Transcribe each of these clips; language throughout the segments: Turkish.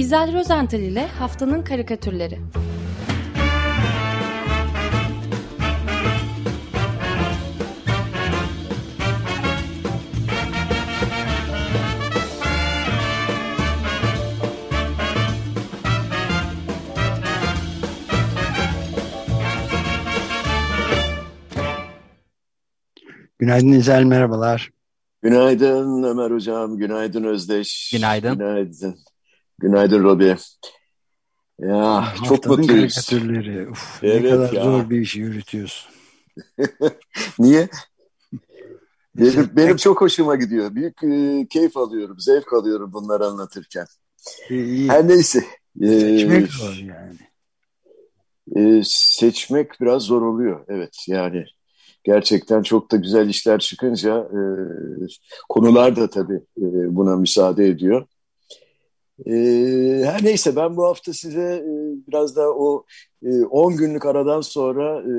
İzel Rozental ile Haftanın Karikatürleri Günaydın İzel, merhabalar. Günaydın Ömer Hocam, günaydın Özdeş. Günaydın. Günaydın. Günaydın Robi. Ya çok mutluyuz. karikatürleri. Uf, Evet ne kadar ya. zor bir işi yürütüyorsun. Niye? Benim, İşte- benim çok hoşuma gidiyor. Büyük e, keyif alıyorum, zevk alıyorum bunları anlatırken. İyi, Her neyse. e, seçmek zor yani. e, seçmek biraz zor oluyor. Evet yani gerçekten çok da güzel işler çıkınca e, konular da tabii e, buna müsaade ediyor. E, her neyse ben bu hafta size e, biraz da o e, 10 günlük aradan sonra e,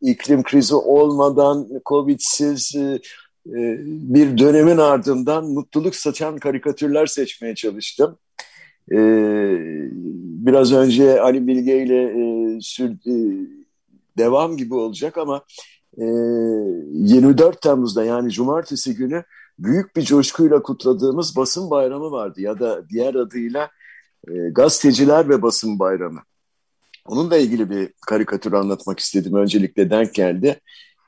iklim krizi olmadan Covid'siz e, e, bir dönemin ardından mutluluk saçan karikatürler seçmeye çalıştım. E, biraz önce Ali Bilge ile e, sür, e, devam gibi olacak ama e, 24 Temmuz'da yani cumartesi günü büyük bir coşkuyla kutladığımız basın bayramı vardı ya da diğer adıyla e, gazeteciler ve basın bayramı. Onunla ilgili bir karikatür anlatmak istedim. Öncelikle denk geldi.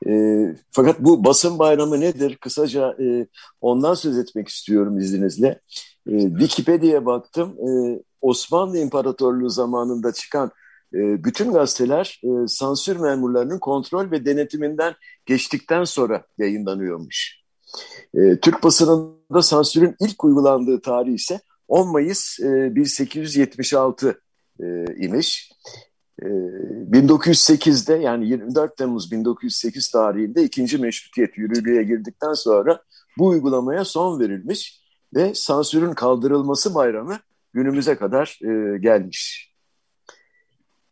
E, fakat bu basın bayramı nedir? Kısaca e, ondan söz etmek istiyorum izninizle. E, Wikipedia'ya baktım. E, Osmanlı İmparatorluğu zamanında çıkan e, bütün gazeteler e, sansür memurlarının kontrol ve denetiminden geçtikten sonra yayınlanıyormuş. E, Türk basınında sansürün ilk uygulandığı tarih ise 10 Mayıs e, 1876 e, imiş. E, 1908'de yani 24 Temmuz 1908 tarihinde ikinci meşrutiyet yürürlüğe girdikten sonra bu uygulamaya son verilmiş ve sansürün kaldırılması bayramı günümüze kadar e, gelmiş.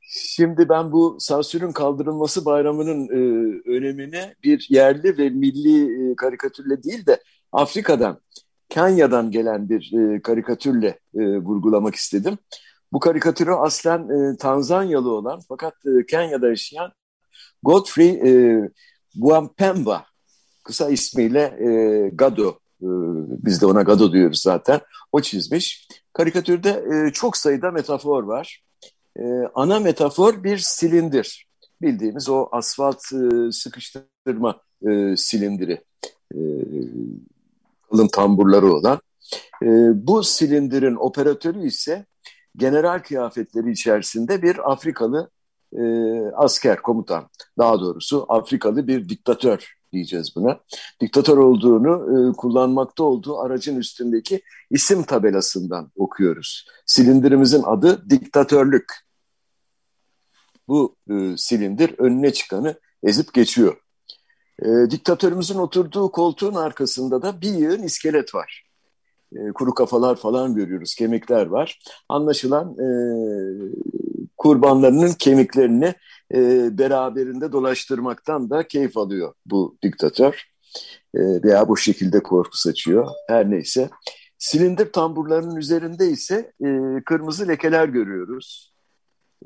Şimdi ben bu sansürün kaldırılması bayramının e, önemini bir yerli ve milli e, karikatürle değil de Afrika'dan, Kenya'dan gelen bir e, karikatürle e, vurgulamak istedim. Bu karikatürü aslen e, Tanzanyalı olan fakat e, Kenya'da yaşayan Godfrey e, Bwampemba, kısa ismiyle e, Gado, e, biz de ona Gado diyoruz zaten, o çizmiş. Karikatürde e, çok sayıda metafor var. E, ana metafor bir silindir. Bildiğimiz o asfalt e, sıkıştırma e, silindiri. E, tamburları olan. E, bu silindirin operatörü ise general kıyafetleri içerisinde bir Afrikalı e, asker, komutan. Daha doğrusu Afrikalı bir diktatör diyeceğiz buna. Diktatör olduğunu e, kullanmakta olduğu aracın üstündeki isim tabelasından okuyoruz. Silindirimizin adı diktatörlük. Bu e, silindir önüne çıkanı ezip geçiyor. E, diktatörümüzün oturduğu koltuğun arkasında da bir yığın iskelet var. E, kuru kafalar falan görüyoruz, kemikler var. Anlaşılan e, kurbanlarının kemiklerini e, beraberinde dolaştırmaktan da keyif alıyor bu diktatör. E, veya bu şekilde korku saçıyor. Her neyse. Silindir tamburlarının üzerinde ise e, kırmızı lekeler görüyoruz.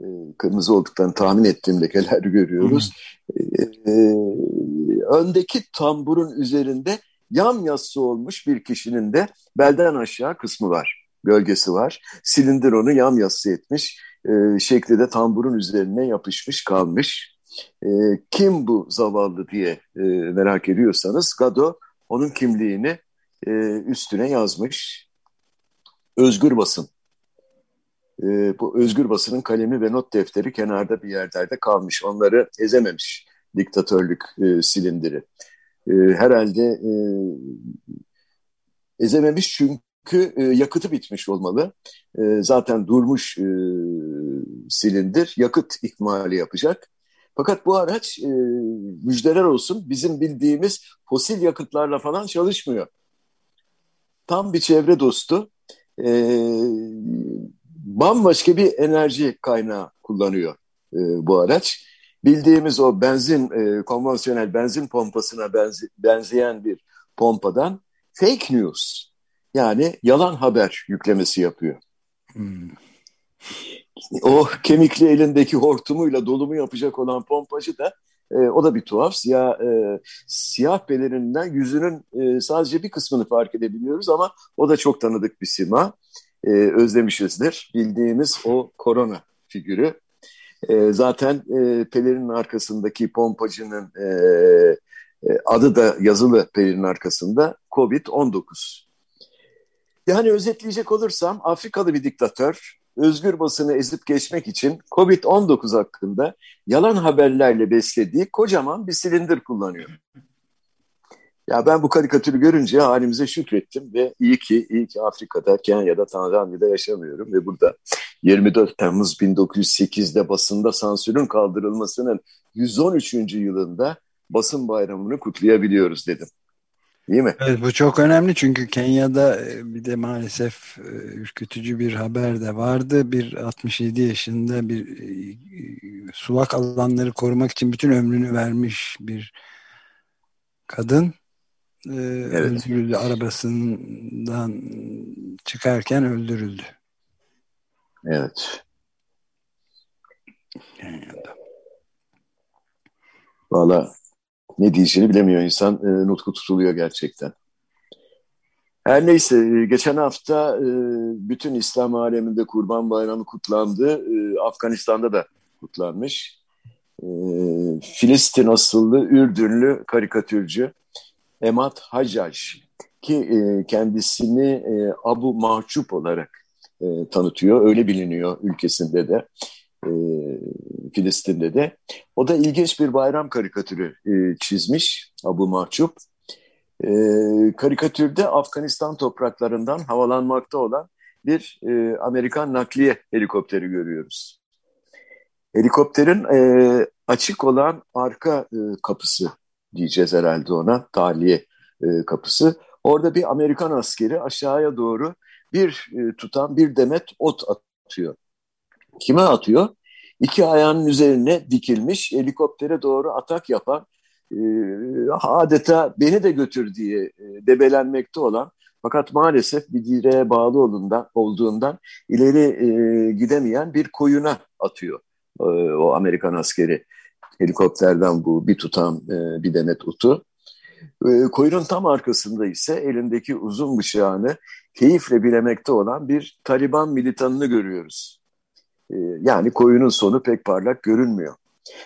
E, kırmızı olduklarını tahmin ettiğim lekeler görüyoruz. E, e, öndeki tamburun üzerinde yam yassı olmuş bir kişinin de belden aşağı kısmı var. Gölgesi var. Silindir onu yam yassı etmiş. E, şekli de tamburun üzerine yapışmış kalmış. Kim bu zavallı diye merak ediyorsanız Gado onun kimliğini üstüne yazmış. Özgür basın. E, bu özgür basının kalemi ve not defteri kenarda bir yerlerde kalmış. Onları ezememiş diktatörlük e, silindiri. E, herhalde e, ezememiş çünkü e, yakıtı bitmiş olmalı. E, zaten durmuş e, silindir yakıt ikmali yapacak. Fakat bu araç e, müjdeler olsun bizim bildiğimiz fosil yakıtlarla falan çalışmıyor. Tam bir çevre dostu. E, bambaşka bir enerji kaynağı kullanıyor e, bu araç. Bildiğimiz o benzin, e, konvansiyonel benzin pompasına benze, benzeyen bir pompadan fake news Yani yalan haber yüklemesi yapıyor. Hmm. O kemikli elindeki hortumuyla dolumu yapacak olan pompacı da e, o da bir tuhaf. Siyah, e, siyah pelerinden yüzünün e, sadece bir kısmını fark edebiliyoruz ama o da çok tanıdık bir sima. E, özlemişizdir. Bildiğimiz o korona figürü. E, zaten e, pelerinin arkasındaki pompacının e, e, adı da yazılı pelerinin arkasında COVID-19. Yani özetleyecek olursam Afrikalı bir diktatör özgür basını ezip geçmek için COVID-19 hakkında yalan haberlerle beslediği kocaman bir silindir kullanıyor. Ya ben bu karikatürü görünce halimize şükrettim ve iyi ki iyi ki Afrika'da, Kenya'da, Tanzanya'da yaşamıyorum ve burada 24 Temmuz 1908'de basında sansürün kaldırılmasının 113. yılında basın bayramını kutlayabiliyoruz dedim. Değil mi? Evet, bu çok önemli çünkü Kenya'da e, bir de maalesef e, ürkütücü bir haber de vardı. Bir 67 yaşında bir e, sulak alanları korumak için bütün ömrünü vermiş bir kadın evet. öldürüldü. Arabasından çıkarken öldürüldü. Evet. Kenya'da. Valla ne diyeceğini bilemiyor insan. E, nutku tutuluyor gerçekten. Her neyse e, geçen hafta e, bütün İslam aleminde Kurban Bayramı kutlandı. E, Afganistan'da da kutlanmış. Filistin asıllı Ürdünlü karikatürcü Emad Hacac ki e, kendisini e, Abu Mahcup olarak e, tanıtıyor. Öyle biliniyor ülkesinde de e, Filistin'de de. O da ilginç bir bayram karikatürü e, çizmiş Abu Mahcup. E, karikatürde Afganistan topraklarından havalanmakta olan bir e, Amerikan nakliye helikopteri görüyoruz. Helikopterin e, açık olan arka e, kapısı diyeceğiz herhalde ona, tahliye e, kapısı. Orada bir Amerikan askeri aşağıya doğru bir e, tutan bir demet ot atıyor. Kime atıyor? İki ayağının üzerine dikilmiş helikoptere doğru atak yapan e, adeta beni de götür diye e, debelenmekte olan fakat maalesef bir direğe bağlı olduğundan, olduğundan ileri e, gidemeyen bir koyuna atıyor e, o Amerikan askeri helikopterden bu bir tutam e, bir demet utu. E, koyunun tam arkasında ise elindeki uzun bıçağını keyifle bilemekte olan bir Taliban militanını görüyoruz. Ee, yani koyunun sonu pek parlak görünmüyor.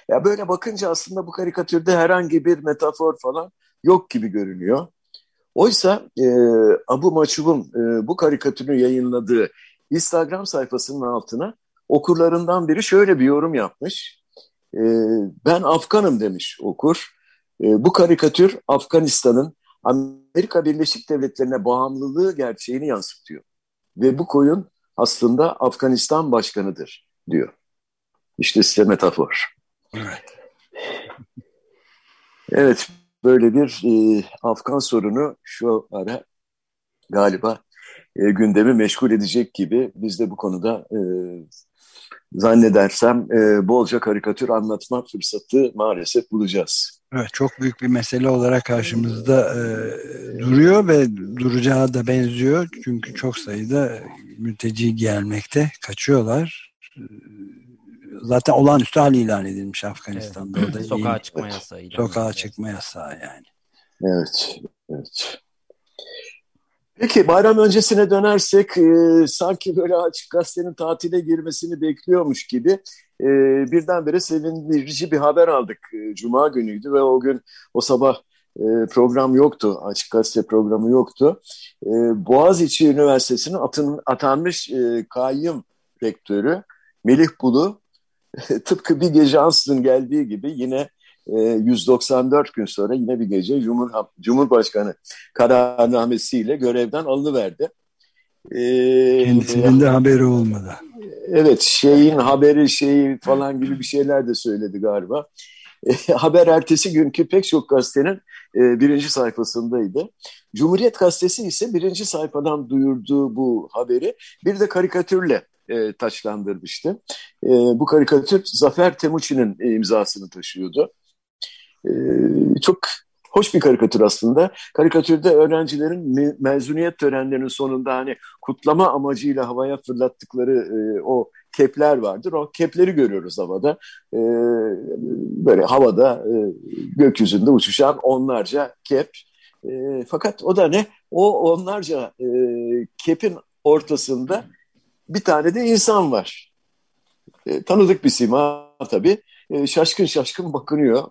Ya böyle bakınca aslında bu karikatürde herhangi bir metafor falan yok gibi görünüyor. Oysa e, Abu Maçub'un e, bu karikatürü yayınladığı Instagram sayfasının altına okurlarından biri şöyle bir yorum yapmış. E, ben Afganım demiş okur. E, bu karikatür Afganistan'ın Amerika Birleşik Devletleri'ne bağımlılığı gerçeğini yansıtıyor. Ve bu koyun aslında Afganistan başkanıdır diyor. İşte size metafor. Evet. Evet, böyle bir e, Afgan sorunu şu ara galiba e, gündemi meşgul edecek gibi biz de bu konuda e, zannedersem e, bolca karikatür anlatma fırsatı maalesef bulacağız. Evet, çok büyük bir mesele olarak karşımızda e, duruyor ve duracağı da benziyor. Çünkü çok sayıda mülteci gelmekte, kaçıyorlar. Zaten olağanüstü hal ilan edilmiş Afganistan'da. Evet. O da Sokağa çıkma yasağı. Sokağa çıkma yasağı yani. Evet, evet. Peki bayram öncesine dönersek e, sanki böyle açık gazetenin tatile girmesini bekliyormuş gibi e, birdenbire sevindirici bir haber aldık. E, Cuma günüydü ve o gün o sabah e, program yoktu. Açık gazete programı yoktu. E, Boğaziçi Üniversitesi'nin atanmış e, kayyum rektörü Melih Bulu tıpkı bir gece ansızın geldiği gibi yine 194 gün sonra yine bir gece Cumhur, Cumhurbaşkanı kararnamesiyle görevden alınıverdi. Ee, Kendisinin de haberi olmadı. Evet, şeyin haberi şeyi falan gibi bir şeyler de söyledi galiba. haber ertesi günkü pek çok gazetenin e, birinci sayfasındaydı. Cumhuriyet Gazetesi ise birinci sayfadan duyurduğu bu haberi bir de karikatürle e, taçlandırmıştı. E, bu karikatür Zafer Temuçin'in imzasını taşıyordu. E, çok Hoş bir karikatür aslında. Karikatürde öğrencilerin me mezuniyet törenlerinin sonunda hani kutlama amacıyla havaya fırlattıkları e, o kepler vardır. O kepleri görüyoruz havada. E, böyle havada e, gökyüzünde uçuşan onlarca kep. E, fakat o da ne? O onlarca e, kepin ortasında bir tane de insan var. Tanıdık bir sima tabii. Şaşkın şaşkın bakınıyor.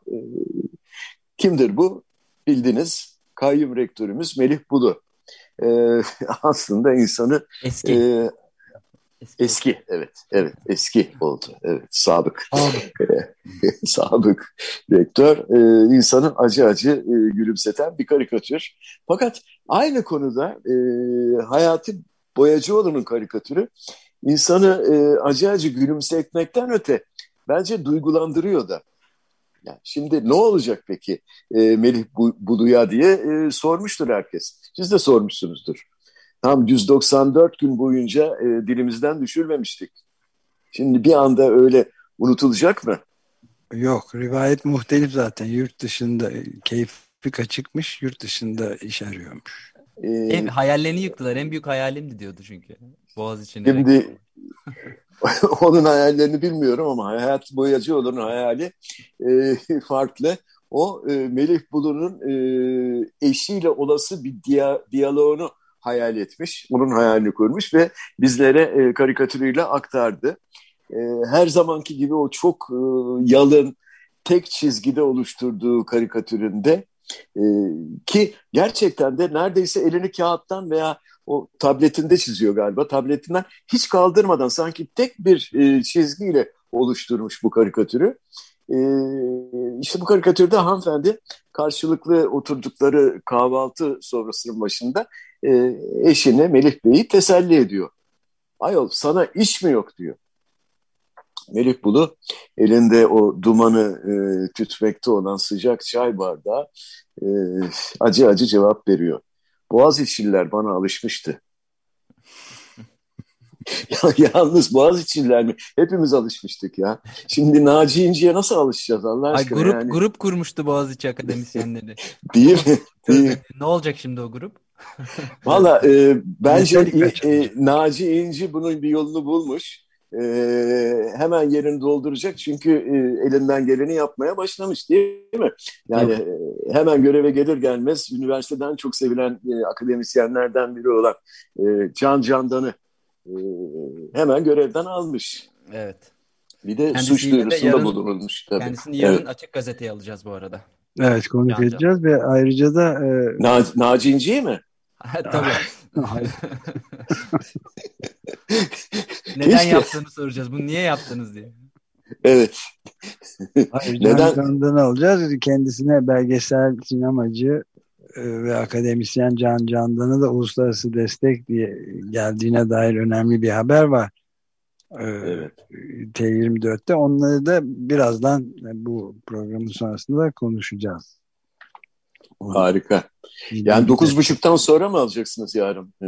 Kimdir bu? Bildiniz kayyum rektörümüz Melih Bulu. E, aslında insanı eski. E, eski. Eski, evet, evet, eski oldu, evet, sabık, sabık rektör, e, insanı acı acı e, gülümseten bir karikatür. Fakat aynı konuda e, Hayati Boyacıoğlu'nun karikatürü insanı e, acı acı gülümsetmekten öte bence duygulandırıyor da. Yani şimdi ne olacak peki e, Melih Bulu'ya diye e, sormuştur herkes. Siz de sormuşsunuzdur. Tam 194 gün boyunca e, dilimizden düşürmemiştik. Şimdi bir anda öyle unutulacak mı? Yok, rivayet muhtelif zaten. Yurt dışında keyfi kaçıkmış, yurt dışında iş arıyormuş. Ee, en, hayallerini yıktılar. En büyük hayalim diyordu çünkü. Boğaz için. Şimdi onun hayallerini bilmiyorum ama Hayat Boyacıoğlu'nun hayali e, farklı. O e, Melih Bulu'nun e, eşiyle olası bir diya, diyaloğunu hayal etmiş. Onun hayalini kurmuş ve bizlere e, karikatürüyle aktardı. E, her zamanki gibi o çok e, yalın, tek çizgide oluşturduğu karikatüründe e, ki gerçekten de neredeyse elini kağıttan veya o tabletinde çiziyor galiba. Tabletinden hiç kaldırmadan sanki tek bir e, çizgiyle oluşturmuş bu karikatürü. E, işte bu karikatürde hanımefendi karşılıklı oturdukları kahvaltı sofrasının başında e, eşini Melih Bey'i teselli ediyor. Ayol sana iş mi yok diyor. Melih Bulu elinde o dumanı e, tütmekte olan sıcak çay bardağı e, acı acı cevap veriyor. Boğaz içiller bana alışmıştı. ya, yalnız Boğaz içiller mi? Hepimiz alışmıştık ya. Şimdi Naci İnci'ye nasıl alışacağız Allah aşkına? Ay, grup, yani. grup kurmuştu Boğaziçi akademisyenleri. Değil mi? Değil. ne olacak şimdi o grup? Valla e, bence e, Naci İnci bunun bir yolunu bulmuş e, hemen yerini dolduracak çünkü e, elinden geleni yapmaya başlamış değil mi? Yani e, hemen göreve gelir gelmez üniversiteden çok sevilen e, akademisyenlerden biri olan e, Can Candan'ı e, hemen görevden almış. Evet. Bir de Kendisi suç duyurusunda yarın, bulunulmuş. Tabii. Kendisini yarın evet. açık gazeteye alacağız bu arada. Evet konuk edeceğiz ve ayrıca da... E... Na Naci İnci'yi mi? Tabii. Neden Keşke. yaptığını soracağız. Bunu niye yaptınız diye. Evet. Hayır, Neden? Can'dan alacağız. Kendisine belgesel sinemacı e, ve akademisyen Can Candan'a da uluslararası destek diye geldiğine dair önemli bir haber var. E, evet. T24'te. Onları da birazdan bu programın sonrasında konuşacağız. Harika. Yani dokuz buçuktan sonra mı alacaksınız yarın? Ee,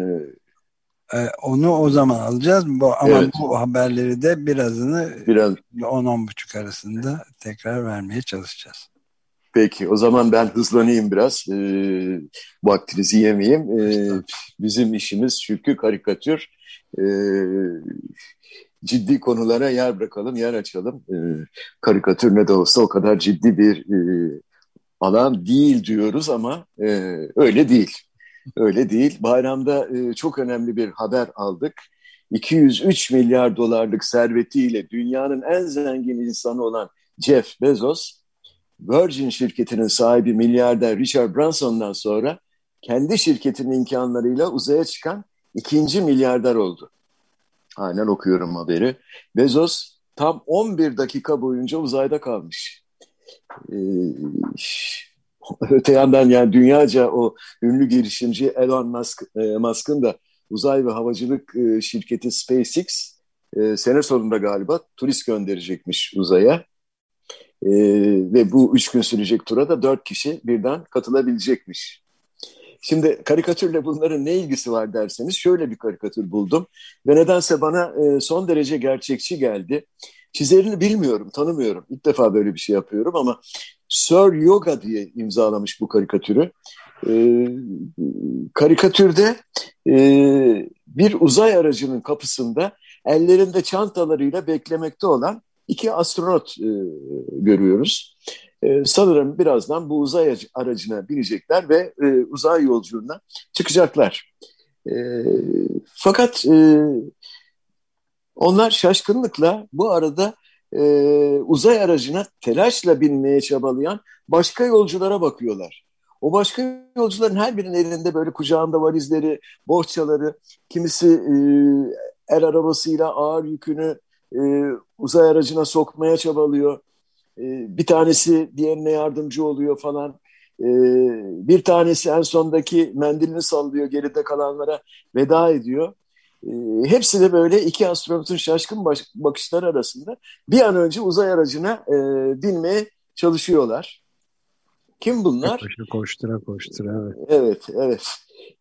ee, onu o zaman alacağız. Bu, ama evet. bu haberleri de birazını Biraz. 10-10.30 arasında tekrar vermeye çalışacağız. Peki o zaman ben hızlanayım biraz. E, vaktinizi yemeyeyim. E, bizim işimiz çünkü karikatür. E, ciddi konulara yer bırakalım, yer açalım. E, karikatür ne de olsa o kadar ciddi bir e, alan değil diyoruz ama e, öyle değil. Öyle değil. Bayramda e, çok önemli bir haber aldık. 203 milyar dolarlık servetiyle dünyanın en zengin insanı olan Jeff Bezos, Virgin şirketinin sahibi milyarder Richard Branson'dan sonra kendi şirketinin imkanlarıyla uzaya çıkan ikinci milyarder oldu. Aynen okuyorum haberi. Bezos tam 11 dakika boyunca uzayda kalmış. Ee, öte yandan yani dünyaca o ünlü girişimci Elon Musk, e, Musk'ın da uzay ve havacılık e, şirketi SpaceX e, sene sonunda galiba turist gönderecekmiş uzaya. E, ve bu üç gün sürecek tura da dört kişi birden katılabilecekmiş. Şimdi karikatürle bunların ne ilgisi var derseniz şöyle bir karikatür buldum ve nedense bana e, son derece gerçekçi geldi. Çizerini bilmiyorum, tanımıyorum. İlk defa böyle bir şey yapıyorum ama Sir Yoga diye imzalamış bu karikatürü. E, karikatürde e, bir uzay aracının kapısında ellerinde çantalarıyla beklemekte olan iki astronot e, görüyoruz. E, sanırım birazdan bu uzay aracına binecekler ve e, uzay yolculuğuna çıkacaklar. E, fakat e, onlar şaşkınlıkla bu arada e, uzay aracına telaşla binmeye çabalayan başka yolculara bakıyorlar. O başka yolcuların her birinin elinde böyle kucağında valizleri, bohçaları, kimisi e, el arabasıyla ağır yükünü e, uzay aracına sokmaya çabalıyor. E, bir tanesi diğerine yardımcı oluyor falan. E, bir tanesi en sondaki mendilini sallıyor, geride kalanlara veda ediyor. E, hepsi de böyle iki astronotun şaşkın bakışları arasında bir an önce uzay aracına e, binmeye çalışıyorlar. Kim bunlar? Koştura koştura evet. Evet, evet.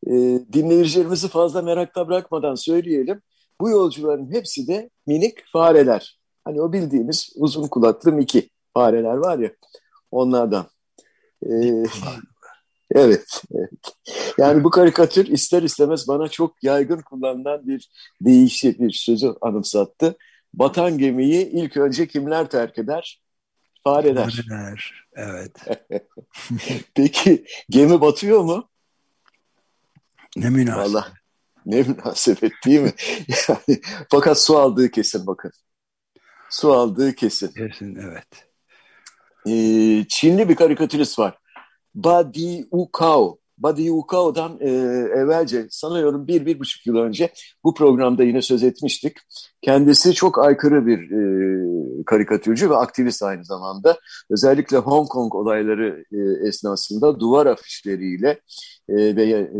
E, dinleyicilerimizi fazla merakta bırakmadan söyleyelim. Bu yolcuların hepsi de minik fareler. Hani o bildiğimiz uzun kulaklı Miki fareler var ya onlardan. Ee, evet, evet. Yani bu karikatür ister istemez bana çok yaygın kullanılan bir değişik bir sözü anımsattı. Batan gemiyi ilk önce kimler terk eder? Fareler. Fareler, evet. Peki gemi batıyor mu? Ne münasebet. Vallahi ne münasebet değil mi? Yani, fakat su aldığı kesin bakın. Su aldığı kesin. Kesin evet. Ee, Çinli bir karikatürist var. Badiou Kao. Badiou Kao'dan e, evvelce sanıyorum bir, bir buçuk yıl önce bu programda yine söz etmiştik. Kendisi çok aykırı bir e, karikatürcü ve aktivist aynı zamanda. Özellikle Hong Kong olayları e, esnasında duvar afişleriyle e, ve e,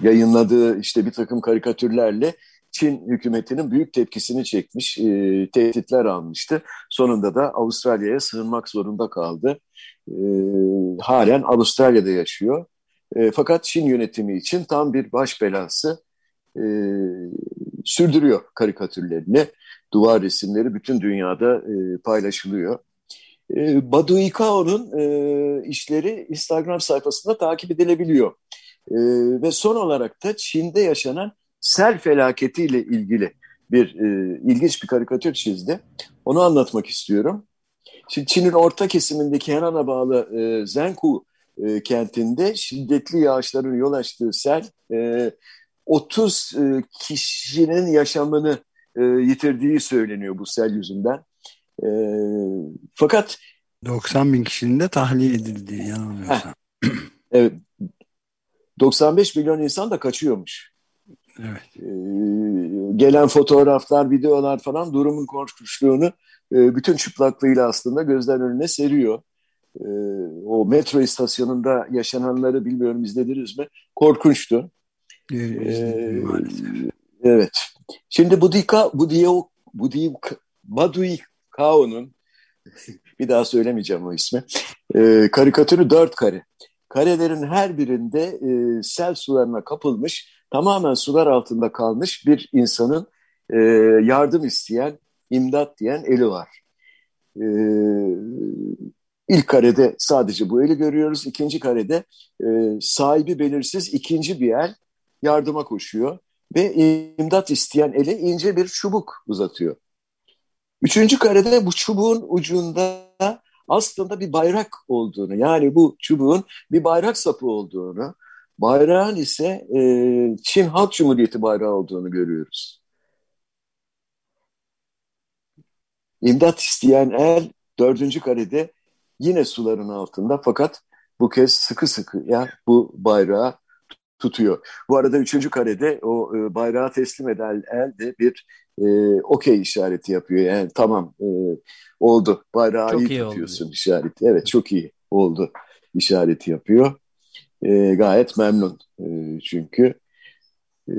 yayınladığı işte bir takım karikatürlerle Çin hükümetinin büyük tepkisini çekmiş, e, tehditler almıştı. Sonunda da Avustralya'ya sığınmak zorunda kaldı. E, halen Avustralya'da yaşıyor. E, fakat Çin yönetimi için tam bir baş belası e, sürdürüyor karikatürlerini. Duvar resimleri bütün dünyada e, paylaşılıyor. E, Badu Ikao'nun e, işleri Instagram sayfasında takip edilebiliyor. E, ve son olarak da Çin'de yaşanan sel felaketiyle ilgili bir e, ilginç bir karikatür çizdi. Onu anlatmak istiyorum. Şimdi Çin'in orta kesimindeki Henan'a bağlı e, Zenku e, kentinde şiddetli yağışların yol açtığı sel e, 30 e, kişinin yaşamını e, yitirdiği söyleniyor bu sel yüzünden. E, fakat 90 bin kişinin de tahliye edildiği yanılmıyorsam. evet, 95 milyon insan da kaçıyormuş. Evet. Ee, gelen fotoğraflar, videolar falan durumun korkunçluğunu e, bütün çıplaklığıyla aslında gözler önüne seriyor. E, o metro istasyonunda yaşananları bilmiyorum izlediniz mi? Korkunçtu. Ee, maalesef. Evet. Şimdi Budika, Budio, Budio, Badui Kao'nun bir daha söylemeyeceğim o ismi. E, karikatürü dört kare. Karelerin her birinde e, sel sularına kapılmış, tamamen sular altında kalmış bir insanın e, yardım isteyen, imdat diyen eli var. E, ilk karede sadece bu eli görüyoruz. İkinci karede e, sahibi belirsiz ikinci bir el yardıma koşuyor ve imdat isteyen ele ince bir çubuk uzatıyor. Üçüncü karede bu çubuğun ucunda aslında bir bayrak olduğunu yani bu çubuğun bir bayrak sapı olduğunu, bayrağın ise e, Çin Halk Cumhuriyeti bayrağı olduğunu görüyoruz. İmdat isteyen el dördüncü karede yine suların altında fakat bu kez sıkı sıkı ya bu bayrağı tutuyor. Bu arada üçüncü karede o e, bayrağı teslim eden el de bir e, okey işareti yapıyor. Yani tamam e, oldu bayrağı çok iyi, iyi tutuyorsun oldu. işareti. Evet çok iyi oldu işareti yapıyor. E, gayet memnun e, çünkü. E,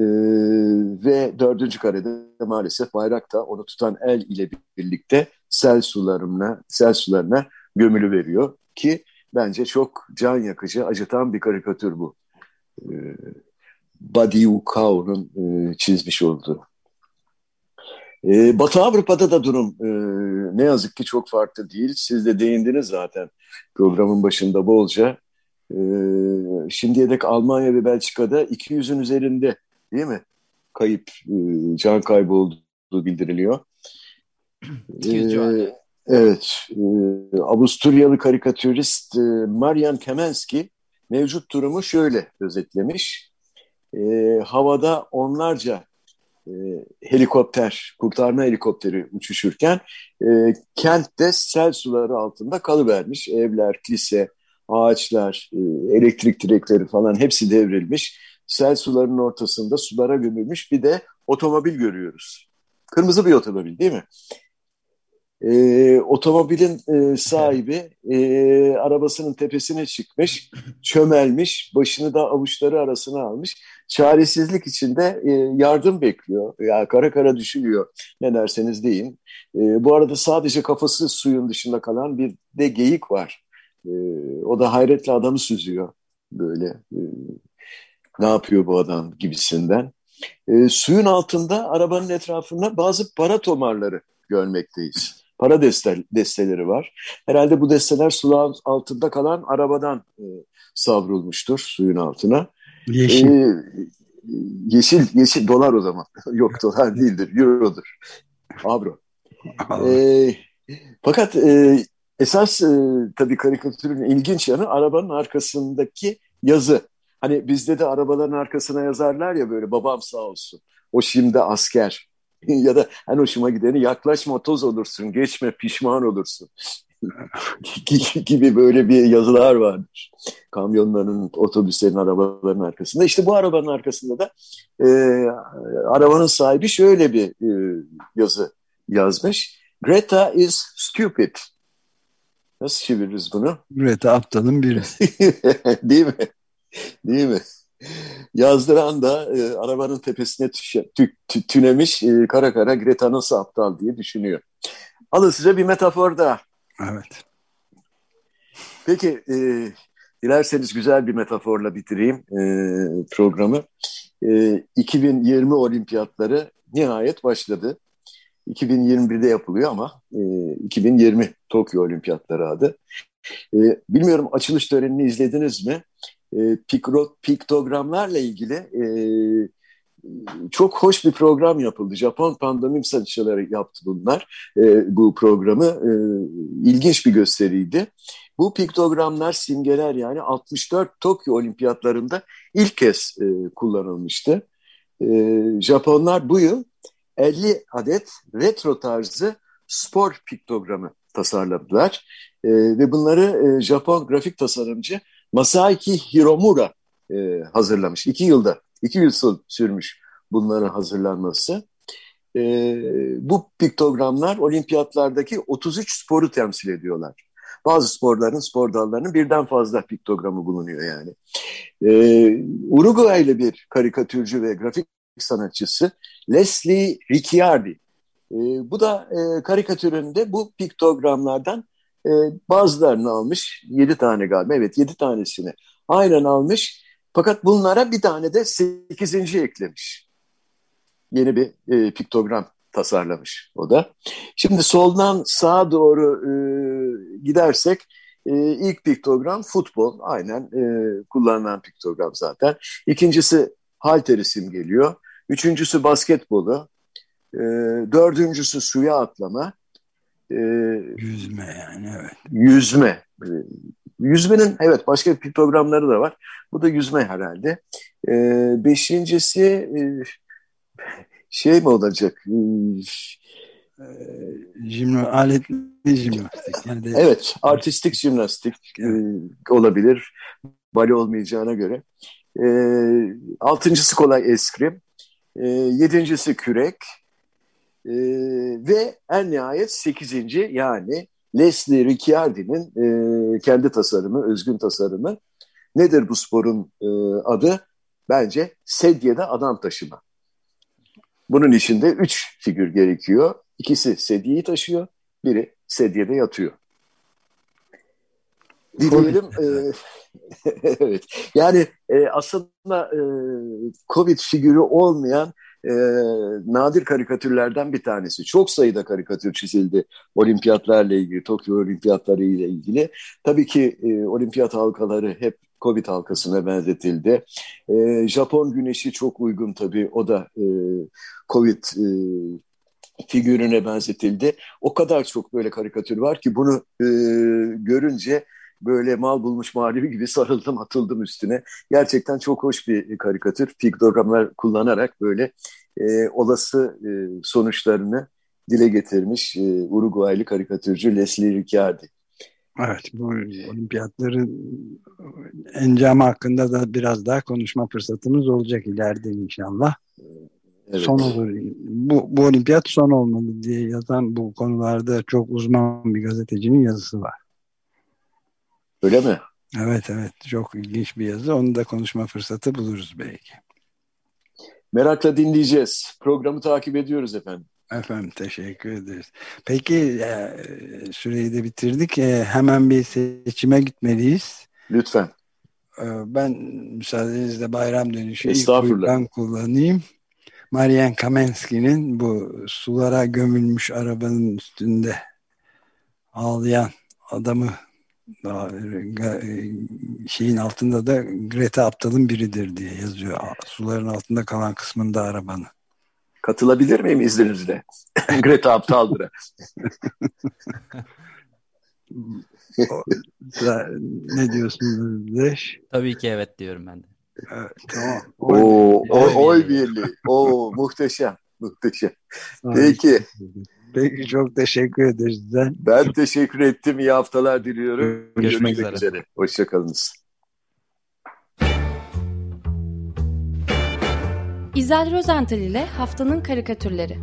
ve dördüncü karede maalesef bayrak da onu tutan el ile birlikte sel sularına, sel sularına gömülü veriyor ki bence çok can yakıcı, acıtan bir karikatür bu. E, Badiou Kao'nun e, çizmiş olduğu. E, Batı Avrupa'da da durum e, ne yazık ki çok farklı değil. Siz de değindiniz zaten programın başında bolca. E, şimdiye dek Almanya ve Belçika'da 200'ün üzerinde değil mi? Kayıp, e, can kaybı olduğu bildiriliyor. 200 civarı. Evet, e, Avusturyalı karikatürist e, Marian Kamenski mevcut durumu şöyle özetlemiş. E, havada onlarca e, helikopter, kurtarma helikopteri uçuşurken e, kentte sel suları altında kalıvermiş. Evler, kilise, ağaçlar, e, elektrik direkleri falan hepsi devrilmiş. Sel sularının ortasında sulara gömülmüş bir de otomobil görüyoruz. Kırmızı bir otomobil değil mi? E, otomobilin e, sahibi e, arabasının tepesine çıkmış, çömelmiş, başını da avuçları arasına almış. Çaresizlik içinde e, yardım bekliyor. Ya kara kara düşünüyor. Ne derseniz deyin. E, bu arada sadece kafası suyun dışında kalan bir de geyik var. E, o da hayretle adamı süzüyor. Böyle e, ne yapıyor bu adam gibisinden. E, suyun altında arabanın etrafında bazı para tomarları görmekteyiz para deste, desteleri var. Herhalde bu desteler suyun altında kalan arabadan e, savrulmuştur suyun altına. Yeşil. E, yeşil, yeşil dolar o zaman. Yok dolar değildir, eurodur. Avro. e, fakat e, esas e, tabii karikatürün ilginç yanı arabanın arkasındaki yazı. Hani bizde de arabaların arkasına yazarlar ya böyle babam sağ olsun. O şimdi asker. ya da en hoşuma gideni yaklaşma toz olursun, geçme pişman olursun gibi böyle bir yazılar vardır. Kamyonların, otobüslerin, arabaların arkasında. İşte bu arabanın arkasında da e, arabanın sahibi şöyle bir e, yazı yazmış. Greta is stupid. Nasıl çeviririz bunu? Greta aptalın biri. Değil mi? Değil mi? Yazdıran da e, arabanın tepesine tü, tü, tü, tünemiş e, kara kara Greta nasıl aptal diye düşünüyor. Alın size bir metafor da. Evet. Peki e, dilerseniz güzel bir metaforla bitireyim e, programı. E, 2020 olimpiyatları nihayet başladı. 2021'de yapılıyor ama e, 2020 Tokyo olimpiyatları adı. E, bilmiyorum açılış törenini izlediniz mi? e, piktogramlarla ilgili e, çok hoş bir program yapıldı. Japon pandemim sanatçıları yaptı bunlar. E, bu programı e, ilginç bir gösteriydi. Bu piktogramlar, simgeler yani 64 Tokyo olimpiyatlarında ilk kez e, kullanılmıştı. E, Japonlar bu yıl 50 adet retro tarzı spor piktogramı tasarladılar. E, ve bunları e, Japon grafik tasarımcı Masaaki Hiromura e, hazırlamış. İki yılda, iki yıl sürmüş bunların hazırlanması. E, bu piktogramlar olimpiyatlardaki 33 sporu temsil ediyorlar. Bazı sporların, spor dallarının birden fazla piktogramı bulunuyor yani. E, Uruguaylı bir karikatürcü ve grafik sanatçısı Leslie Ricciardi. E, bu da e, karikatüründe bu piktogramlardan e, bazılarını almış. Yedi tane galiba. Evet yedi tanesini. Aynen almış. Fakat bunlara bir tane de sekizinci eklemiş. Yeni bir e, piktogram tasarlamış o da. Şimdi soldan sağa doğru e, gidersek e, ilk piktogram futbol. Aynen e, kullanılan piktogram zaten. İkincisi halteri simgeliyor. Üçüncüsü basketbolu. E, dördüncüsü suya atlama. E, yüzme yani evet. Yüzme. E, yüzmenin evet başka bir programları da var. Bu da yüzme herhalde. E, beşincisi e, şey mi olacak? E, Jimno, aletli jimnastik. Yani de... Evet, artistik jimnastik e, olabilir. Bale olmayacağına göre. E, altıncısı kolay eskrim. E, yedincisi kürek. E, ve en nihayet sekizinci yani Leslie Ricciardi'nin e, kendi tasarımı, özgün tasarımı. Nedir bu sporun e, adı? Bence sedyede adam taşıma. Bunun içinde üç figür gerekiyor. İkisi sedyeyi taşıyor, biri sedyede yatıyor. Dileyelim. E, evet. Yani e, aslında e, Covid figürü olmayan e, nadir karikatürlerden bir tanesi. Çok sayıda karikatür çizildi olimpiyatlarla ilgili, Tokyo olimpiyatları ile ilgili. Tabii ki e, olimpiyat halkaları hep Covid halkasına benzetildi. E, Japon güneşi çok uygun tabii. O da e, Covid e, figürüne benzetildi. O kadar çok böyle karikatür var ki bunu e, görünce böyle mal bulmuş manevi gibi sarıldım atıldım üstüne. Gerçekten çok hoş bir karikatür. Pigdogramlar kullanarak böyle e, olası e, sonuçlarını dile getirmiş e, Uruguaylı karikatürcü Leslie Ricciardi. Evet, bu olimpiyatların encamı hakkında da biraz daha konuşma fırsatımız olacak ileride inşallah. Evet. Son olur. Bu, bu olimpiyat son olmalı diye yazan bu konularda çok uzman bir gazetecinin yazısı var. Öyle mi? Evet evet çok ilginç bir yazı. Onu da konuşma fırsatı buluruz belki. Merakla dinleyeceğiz. Programı takip ediyoruz efendim. Efendim teşekkür ederiz. Peki e, süreyi de bitirdik. E, hemen bir seçime gitmeliyiz. Lütfen. E, ben müsaadenizle bayram dönüşü ilk kullanayım. Marian Kamenski'nin bu sulara gömülmüş arabanın üstünde ağlayan adamı şeyin altında da Greta aptalın biridir diye yazıyor. Suların altında kalan kısmında arabanın. Katılabilir miyim izninizle? Greta aptaldır. ne diyorsunuz Leş? Tabii ki evet diyorum ben de. Evet, tamam. Oy, Oo, oy, oy birliği. Oo, muhteşem. Muhteşem. Peki. Peki çok teşekkür ederiz. Ben, ben teşekkür ettim. İyi haftalar diliyorum. Görüşmek, Görüşmek üzere. üzere. Hoşçakalınız. İzel Rozental ile Haftanın Karikatürleri